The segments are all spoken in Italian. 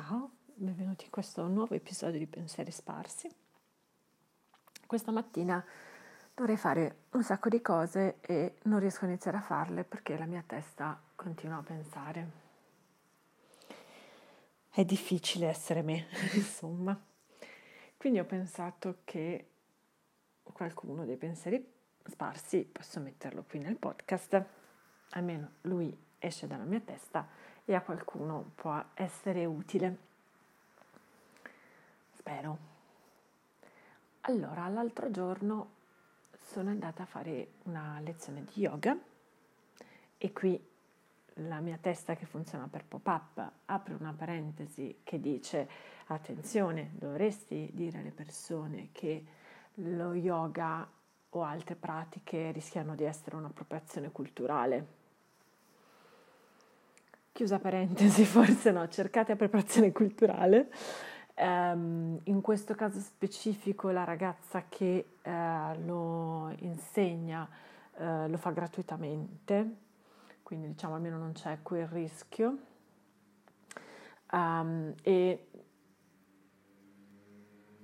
Ciao, benvenuti in questo nuovo episodio di Pensieri Sparsi. Questa mattina dovrei fare un sacco di cose e non riesco a iniziare a farle perché la mia testa continua a pensare. È difficile essere me, insomma. Quindi ho pensato che qualcuno dei pensieri sparsi posso metterlo qui nel podcast, almeno lui esce dalla mia testa e a qualcuno può essere utile. Spero. Allora, l'altro giorno sono andata a fare una lezione di yoga e qui la mia testa che funziona per pop-up apre una parentesi che dice attenzione, dovresti dire alle persone che lo yoga o altre pratiche rischiano di essere un'appropriazione culturale chiusa parentesi, forse no, cercate preparazione culturale. Um, in questo caso specifico la ragazza che uh, lo insegna uh, lo fa gratuitamente, quindi diciamo almeno non c'è quel rischio. Um, e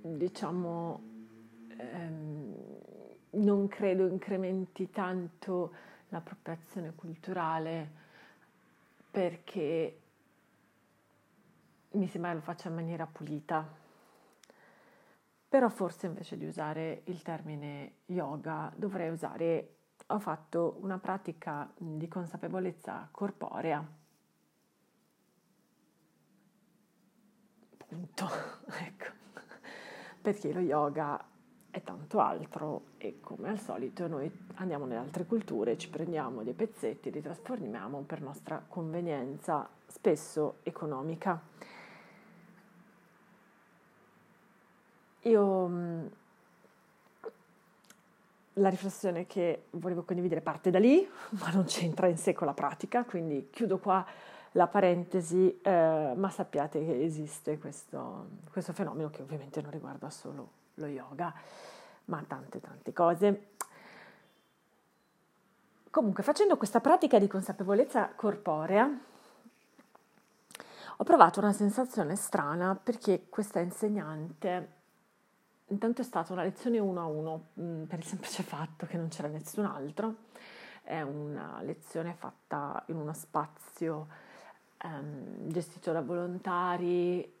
diciamo um, non credo incrementi tanto l'appropriazione culturale perché mi sembra che lo faccia in maniera pulita. Però forse invece di usare il termine yoga dovrei usare, ho fatto una pratica di consapevolezza corporea. Punto. ecco. Perché lo yoga e tanto altro e come al solito noi andiamo nelle altre culture, ci prendiamo dei pezzetti, li trasformiamo per nostra convenienza, spesso economica. Io mm, la riflessione che volevo condividere parte da lì, ma non c'entra in sé con la pratica, quindi chiudo qua la parentesi, eh, ma sappiate che esiste questo, questo fenomeno che ovviamente non riguarda solo lo yoga, ma tante tante cose. Comunque, facendo questa pratica di consapevolezza corporea, ho provato una sensazione strana perché questa insegnante, intanto è stata una lezione uno a uno, mm, per il semplice fatto che non c'era nessun altro, è una lezione fatta in uno spazio um, gestito da volontari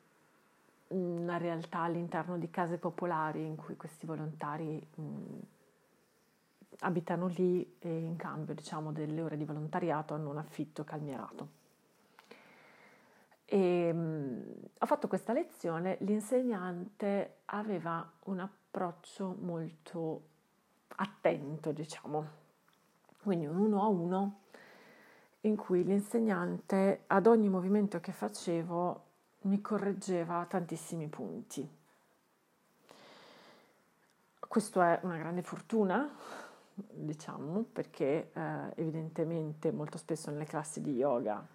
una realtà all'interno di case popolari in cui questi volontari mh, abitano lì e in cambio diciamo, delle ore di volontariato hanno un affitto calmierato. E, mh, ho fatto questa lezione, l'insegnante aveva un approccio molto attento, diciamo, quindi un uno a uno in cui l'insegnante ad ogni movimento che facevo mi correggeva tantissimi punti. Questo è una grande fortuna, diciamo, perché eh, evidentemente molto spesso nelle classi di yoga,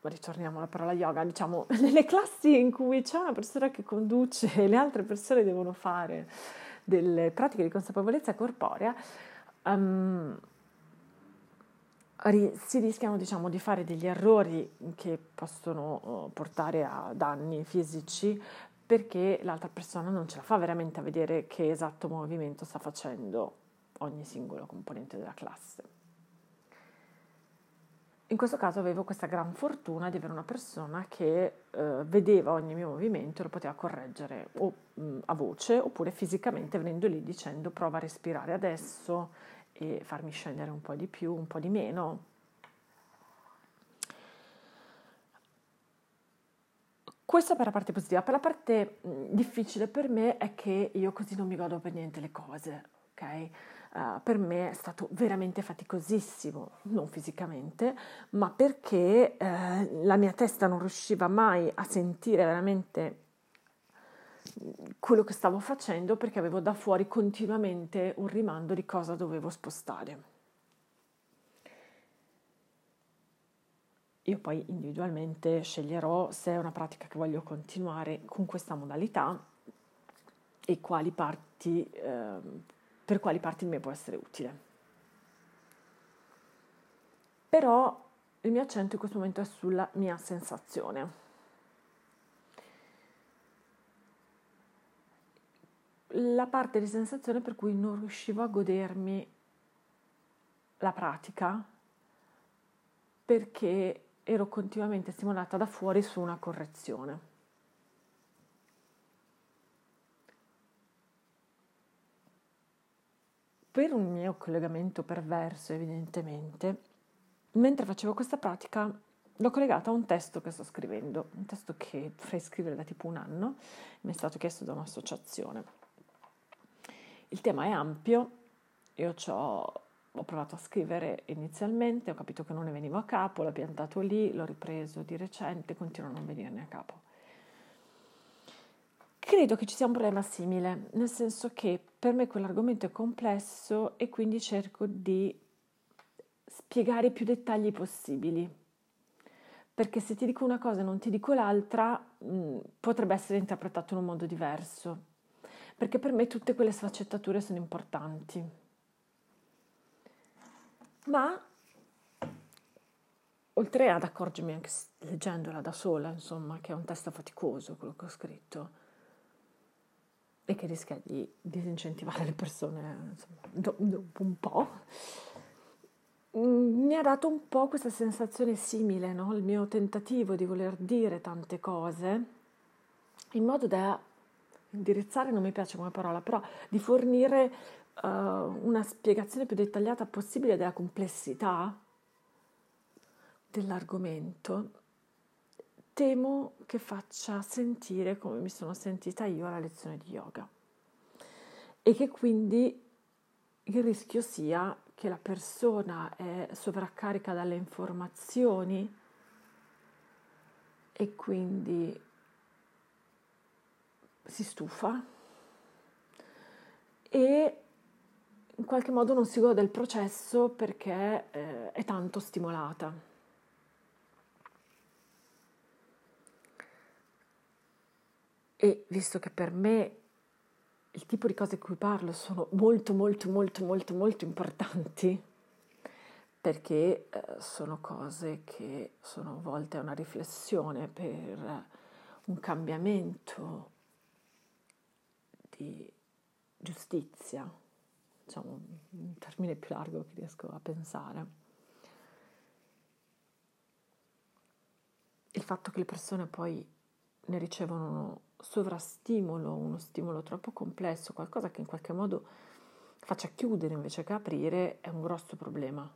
ritorniamo alla parola yoga, diciamo, nelle classi in cui c'è una persona che conduce e le altre persone devono fare delle pratiche di consapevolezza corporea, um, si rischiano diciamo, di fare degli errori che possono uh, portare a danni fisici perché l'altra persona non ce la fa veramente a vedere che esatto movimento sta facendo ogni singolo componente della classe. In questo caso avevo questa gran fortuna di avere una persona che uh, vedeva ogni mio movimento e lo poteva correggere o mh, a voce oppure fisicamente venendo lì dicendo prova a respirare adesso, e farmi scendere un po' di più, un po' di meno. Questo per la parte positiva. Per la parte difficile per me è che io così non mi godo per niente le cose, ok? Uh, per me è stato veramente faticosissimo, non fisicamente, ma perché uh, la mia testa non riusciva mai a sentire veramente quello che stavo facendo perché avevo da fuori continuamente un rimando di cosa dovevo spostare. Io poi individualmente sceglierò se è una pratica che voglio continuare con questa modalità e quali parti, eh, per quali parti mi può essere utile. Però il mio accento in questo momento è sulla mia sensazione. La parte di sensazione per cui non riuscivo a godermi la pratica perché ero continuamente stimolata da fuori su una correzione. Per un mio collegamento perverso, evidentemente, mentre facevo questa pratica l'ho collegata a un testo che sto scrivendo, un testo che dovrei scrivere da tipo un anno, mi è stato chiesto da un'associazione. Il tema è ampio, io ho ho provato a scrivere inizialmente, ho capito che non ne venivo a capo, l'ho piantato lì, l'ho ripreso di recente, continuo a non venirne a capo. Credo che ci sia un problema simile, nel senso che per me quell'argomento è complesso e quindi cerco di spiegare i più dettagli possibili. Perché se ti dico una cosa e non ti dico l'altra, mh, mm, potrebbe essere interpretato in un modo diverso. Perché per me tutte quelle sfaccettature sono importanti ma oltre ad accorgermi anche leggendola da sola, insomma, che è un testo faticoso quello che ho scritto e che rischia di disincentivare le persone insomma, dopo un po', mm, mi ha dato un po' questa sensazione simile, no? il mio tentativo di voler dire tante cose in modo da indirizzare, non mi piace come parola, però di fornire uh, una spiegazione più dettagliata possibile della complessità dell'argomento, temo che faccia sentire come mi sono sentita io alla lezione di yoga e che quindi il rischio sia che la persona è sovraccarica dalle informazioni e quindi si stufa e in qualche modo non si gode del processo perché eh, è tanto stimolata. E visto che per me il tipo di cose di cui parlo sono molto molto molto molto molto importanti, perché eh, sono cose che sono volte a una riflessione per un cambiamento di giustizia, diciamo, un termine più largo che riesco a pensare. Il fatto che le persone poi ne ricevono uno sovrastimolo, uno stimolo troppo complesso, qualcosa che in qualche modo faccia chiudere invece che aprire, è un grosso problema.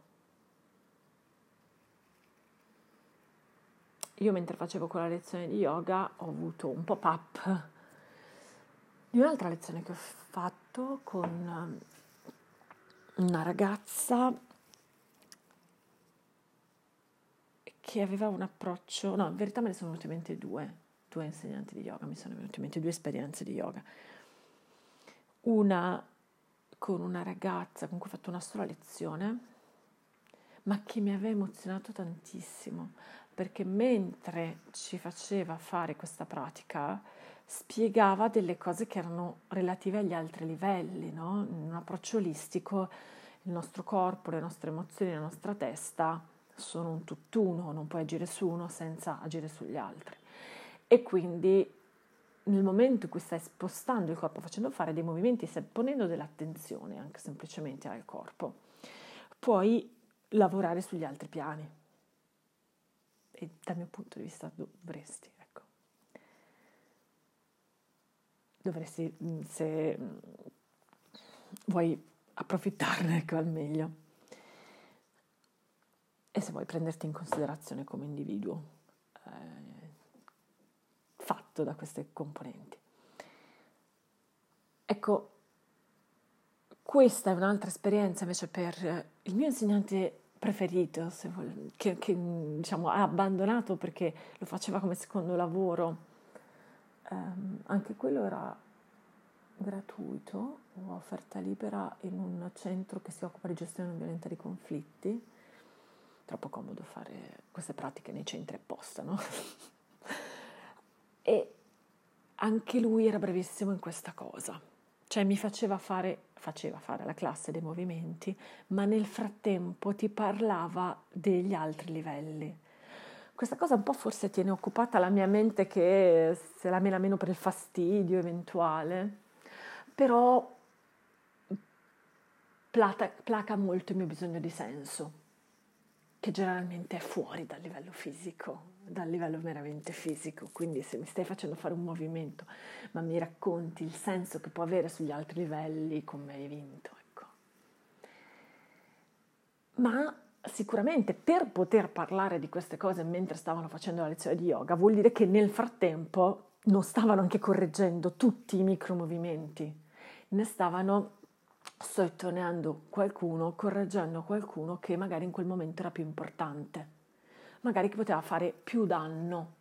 Io mentre facevo quella lezione di yoga ho avuto un pop-up di un'altra lezione che ho fatto con una ragazza che aveva un approccio, no, in verità me ne sono venute in mente due, due insegnanti di yoga, mi sono venute in mente due esperienze di yoga. Una con una ragazza con cui ho fatto una sola lezione, ma che mi aveva emozionato tantissimo, perché mentre ci faceva fare questa pratica, spiegava delle cose che erano relative agli altri livelli, no? in un approccio olistico il nostro corpo, le nostre emozioni, la nostra testa sono un tutt'uno, non puoi agire su uno senza agire sugli altri. E quindi nel momento in cui stai spostando il corpo, facendo fare dei movimenti, stai ponendo dell'attenzione anche semplicemente al corpo, puoi lavorare sugli altri piani. E dal mio punto di vista dovresti dovresti, mm, se mm, vuoi approfittarne ecco, al meglio e se vuoi prenderti in considerazione come individuo eh, fatto da queste componenti. Ecco, questa è un'altra esperienza invece per il mio insegnante preferito, vuole, che, che diciamo, ha abbandonato perché lo faceva come secondo lavoro ehm, anche quello era gratuito o offerta libera in un centro che si occupa di gestione non violenta di conflitti. Troppo comodo fare queste pratiche nei centri apposta, no? e anche lui era bravissimo in questa cosa, cioè mi faceva fare, faceva fare alla classe dei movimenti, ma nel frattempo ti parlava degli altri livelli. Questa cosa un po' forse tiene occupata la mia mente che se la mena meno per il fastidio eventuale, però placa, placa molto il mio bisogno di senso, che generalmente è fuori dal livello fisico, dal livello meramente fisico. Quindi se mi stai facendo fare un movimento, ma mi racconti il senso che può avere sugli altri livelli, come hai vinto, ecco. Ma sicuramente per poter parlare di queste cose mentre stavano facendo la lezione di yoga, vuol dire che nel frattempo non stavano anche correggendo tutti i micromovimenti, ne stavano sottolineando qualcuno, correggendo qualcuno che magari in quel momento era più importante, magari che poteva fare più danno,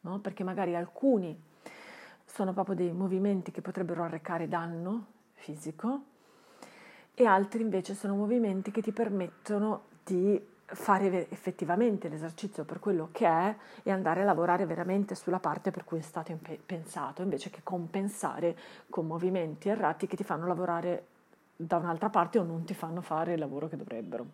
no? perché magari alcuni sono proprio dei movimenti che potrebbero arrecare danno fisico e altri invece sono movimenti che ti permettono di fare effettivamente l'esercizio per quello che è e andare a lavorare veramente sulla parte per cui è stato pensato, invece che compensare con movimenti errati che ti fanno lavorare da un'altra parte o non ti fanno fare il lavoro che dovrebbero.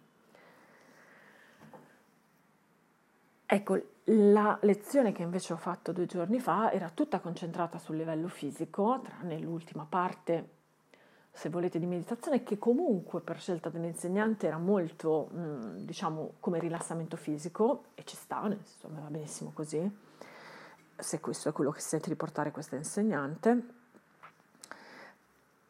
Ecco, la lezione che invece ho fatto due giorni fa era tutta concentrata sul livello fisico, tranne l'ultima parte, se volete, di meditazione, che comunque per scelta dell'insegnante era molto, mm, diciamo, come rilassamento fisico, e ci sta, nel va benissimo così, se questo è quello che sente di portare questa insegnante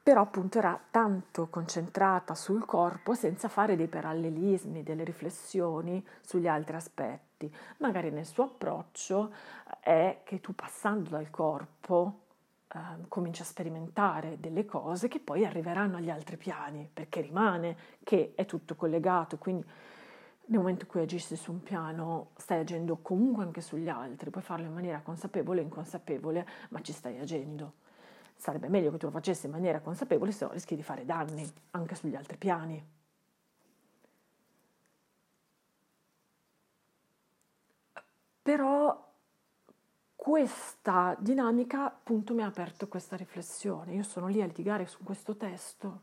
però appunto era tanto concentrata sul corpo senza fare dei parallelismi, delle riflessioni sugli altri aspetti. Magari nel suo approccio è che tu passando dal corpo eh, cominci a sperimentare delle cose che poi arriveranno agli altri piani, perché rimane che è tutto collegato, quindi nel momento in cui agisci su un piano stai agendo comunque anche sugli altri, puoi farlo in maniera consapevole o inconsapevole, ma ci stai agendo. Sarebbe meglio che tu lo facessi in maniera consapevole, se no rischi di fare danni anche sugli altri piani. Però questa dinamica appunto mi ha aperto questa riflessione. Io sono lì a litigare su questo testo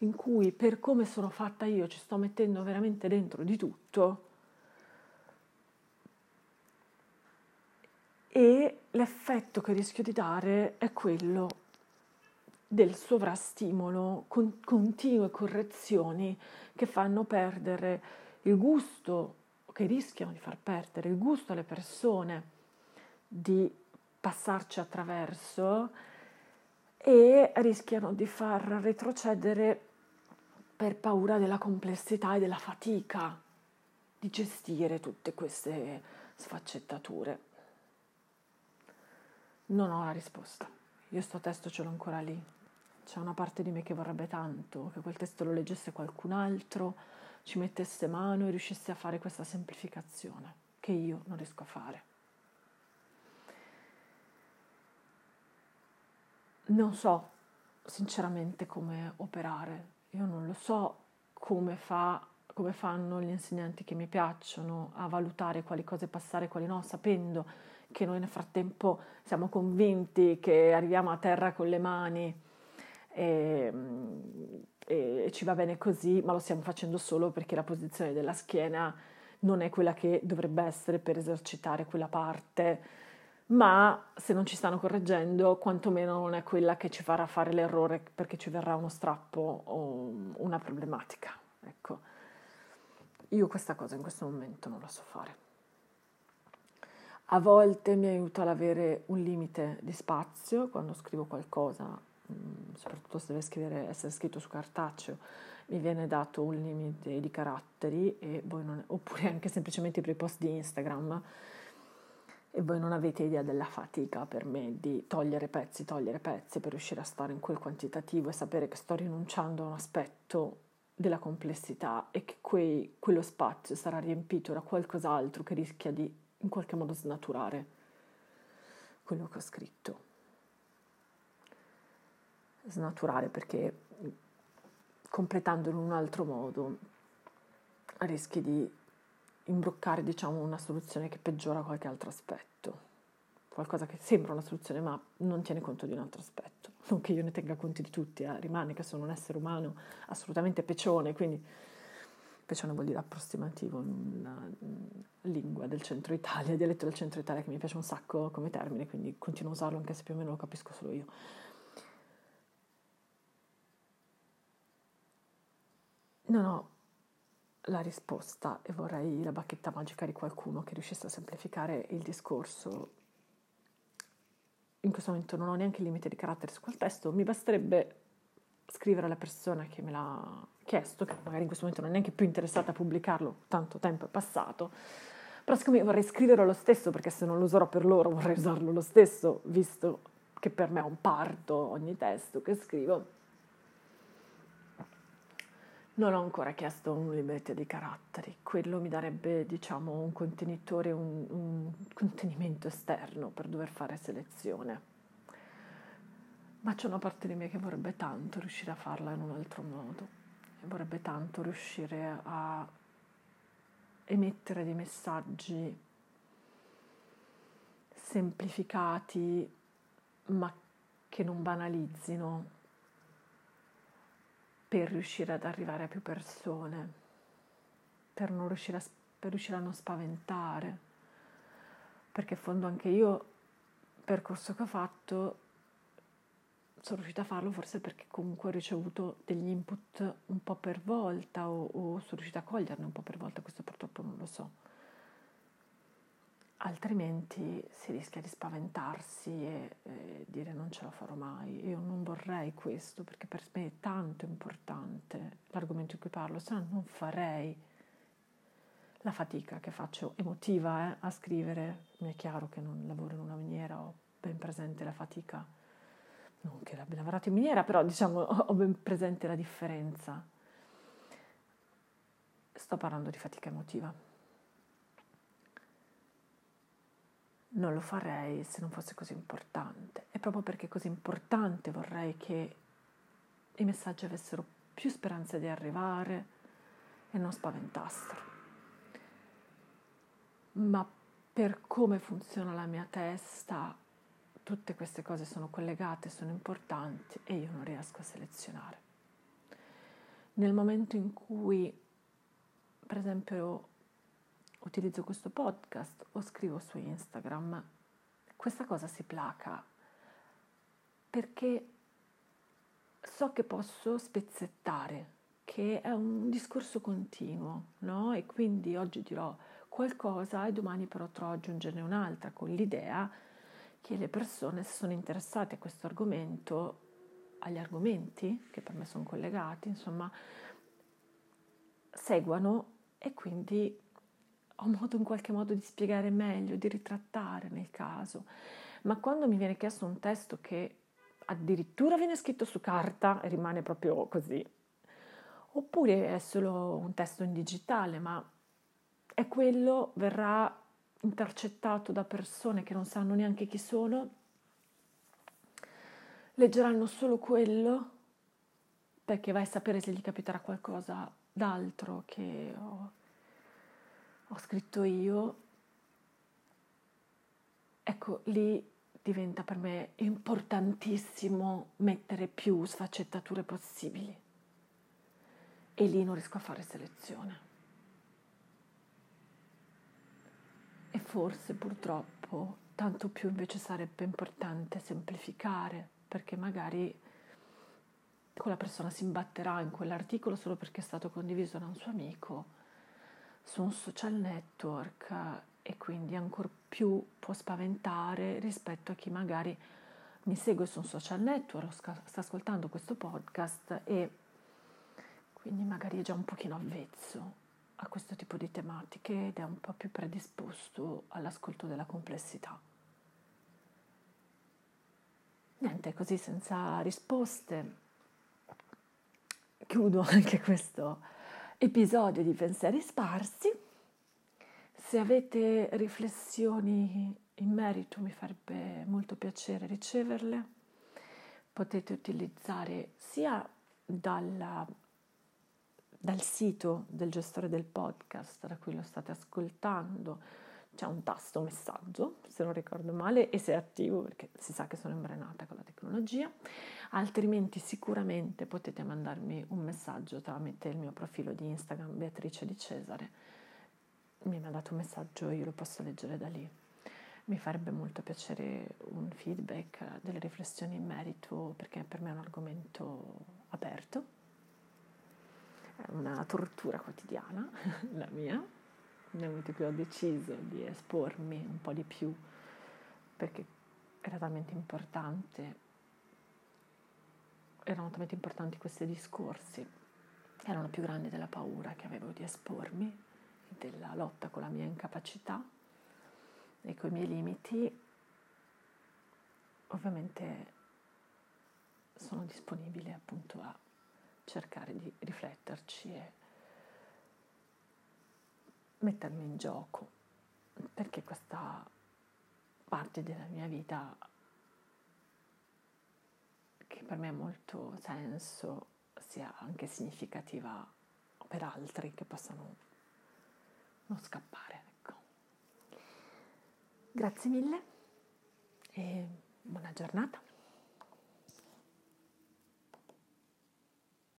in cui per come sono fatta io ci sto mettendo veramente dentro di tutto e l'effetto che rischio di dare è quello del sovrastimolo, con continue correzioni che fanno perdere il gusto, che rischiano di far perdere il gusto alle persone di passarci attraverso e rischiano di far retrocedere per paura della complessità e della fatica di gestire tutte queste sfaccettature. Non ho la risposta. Io sto testo ce l'ho ancora lì, c'è una parte di me che vorrebbe tanto che quel testo lo leggesse qualcun altro, ci mettesse mano e riuscisse a fare questa semplificazione che io non riesco a fare. Non so sinceramente come operare, io non lo so come, fa, come fanno gli insegnanti che mi piacciono a valutare quali cose passare e quali no, sapendo che noi nel frattempo siamo convinti che arriviamo a terra con le mani e, e, ci va bene così, ma lo stiamo facendo solo perché la posizione della schiena non è quella che dovrebbe essere per esercitare quella parte, ma se non ci stanno correggendo, quantomeno non è quella che ci farà fare l'errore perché ci verrà uno strappo o una problematica. Ecco, io questa cosa in questo momento non la so fare. A volte mi aiuta ad avere un limite di spazio quando scrivo qualcosa Mm, soprattutto se deve scrivere, essere scritto su cartaceo, mi viene dato un limite di caratteri non, oppure anche semplicemente per i post di Instagram e voi non avete idea della fatica per me di togliere pezzi, togliere pezzi per riuscire a stare in quel quantitativo e sapere che sto rinunciando a un aspetto della complessità e che quei, quello spazio sarà riempito da qualcos'altro che rischia di in qualche modo snaturare quello che ho scritto. Snaturare perché completandolo in un altro modo rischi di imbroccare diciamo una soluzione che peggiora qualche altro aspetto qualcosa che sembra una soluzione ma non tiene conto di un altro aspetto. Non che io ne tenga conto di tutti, eh. rimane che sono un essere umano assolutamente pecione, quindi pecione vuol dire approssimativo, una lingua del centro Italia, dialetto del centro Italia che mi piace un sacco come termine, quindi continuo a usarlo anche se più o meno lo capisco solo io. Non ho la risposta e vorrei la bacchetta magica di qualcuno che riuscisse a semplificare il discorso. In questo momento non ho neanche il limite di carattere su quel testo, mi basterebbe scrivere alla persona che me l'ha chiesto, che magari in questo momento non è neanche più interessata a pubblicarlo, tanto tempo è passato, però siccome io vorrei scriverlo lo stesso, perché se non lo userò per loro vorrei usarlo lo stesso, visto che per me è un parto ogni testo che scrivo, non ho ancora chiesto un limite di caratteri, quello mi darebbe diciamo un contenitore, un, un contenimento esterno per dover fare selezione. Ma c'è una parte di me che vorrebbe tanto riuscire a farla in un altro modo, e vorrebbe tanto riuscire a emettere dei messaggi semplificati ma che non banalizzino per riuscire ad arrivare a più persone, per, riuscire a, per riuscire a non spaventare, perché in fondo anche io, il percorso che ho fatto, sono riuscita a farlo forse perché comunque ho ricevuto degli input un po' per volta o, o sono riuscita a coglierne un po' per volta, questo purtroppo non lo so altrimenti si rischia di spaventarsi e, e, dire non ce la farò mai. Io non vorrei questo perché per me è tanto importante l'argomento di cui parlo, se no non farei la fatica che faccio emotiva eh, a scrivere. Mi è chiaro che non lavoro in una miniera, ho ben presente la fatica, non che l'abbia lavorato in miniera, però diciamo ho ben presente la differenza. Sto parlando di fatica emotiva. Non lo farei se non fosse così importante. E proprio perché è così importante vorrei che i messaggi avessero più speranza di arrivare e non spaventassero. Ma per come funziona la mia testa, tutte queste cose sono collegate, sono importanti e io non riesco a selezionare. Nel momento in cui, per esempio, utilizzo questo podcast o scrivo su Instagram, questa cosa si placa perché so che posso spezzettare, che è un discorso continuo, no? E quindi oggi dirò qualcosa e domani però potrò aggiungerne un'altra con l'idea che le persone se sono interessate a questo argomento, agli argomenti che per me sono collegati, insomma, seguano e quindi ho modo in qualche modo di spiegare meglio, di ritrattare nel caso. Ma quando mi viene chiesto un testo che addirittura viene scritto su carta e rimane proprio così, oppure è solo un testo in digitale, ma è quello, verrà intercettato da persone che non sanno neanche chi sono, leggeranno solo quello perché vai a sapere se gli capiterà qualcosa d'altro che ho ho scritto io, ecco lì diventa per me importantissimo mettere più sfaccettature possibili e lì non riesco a fare selezione. E forse purtroppo tanto più invece sarebbe importante semplificare perché magari quella persona si imbatterà in quell'articolo solo perché è stato condiviso da un suo amico su un social network e quindi ancora più può spaventare rispetto a chi magari mi segue su un social network, sta ascoltando questo podcast e quindi magari è già un pochino avvezzo a questo tipo di tematiche ed è un po' più predisposto all'ascolto della complessità. Niente, così senza risposte chiudo anche questo episodio di Pensieri Sparsi. Se avete riflessioni in merito mi farebbe molto piacere riceverle. Potete utilizzare sia dalla, dal sito del gestore del podcast da cui lo state ascoltando, c'è un tasto messaggio, se non ricordo male, e se è attivo perché si sa che sono imbranata con la tecnologia, altrimenti sicuramente potete mandarmi un messaggio tramite il mio profilo di Instagram Beatrice di Cesare. Mi ha mandato un messaggio, io lo posso leggere da lì. Mi farebbe molto piacere un feedback, delle riflessioni in merito, perché per me è un argomento aperto, è una tortura quotidiana, la mia, nel momento cui ho deciso di espormi un po' di più, perché era talmente importante, erano talmente importanti questi discorsi, erano più grandi della paura che avevo di espormi, della lotta con la mia incapacità e con i miei limiti, ovviamente sono disponibile appunto a cercare di rifletterci e mettermi in gioco, perché questa parte della mia vita, che per me ha molto senso, sia anche significativa per altri che possano non scappare. Ecco. Grazie mille e buona giornata.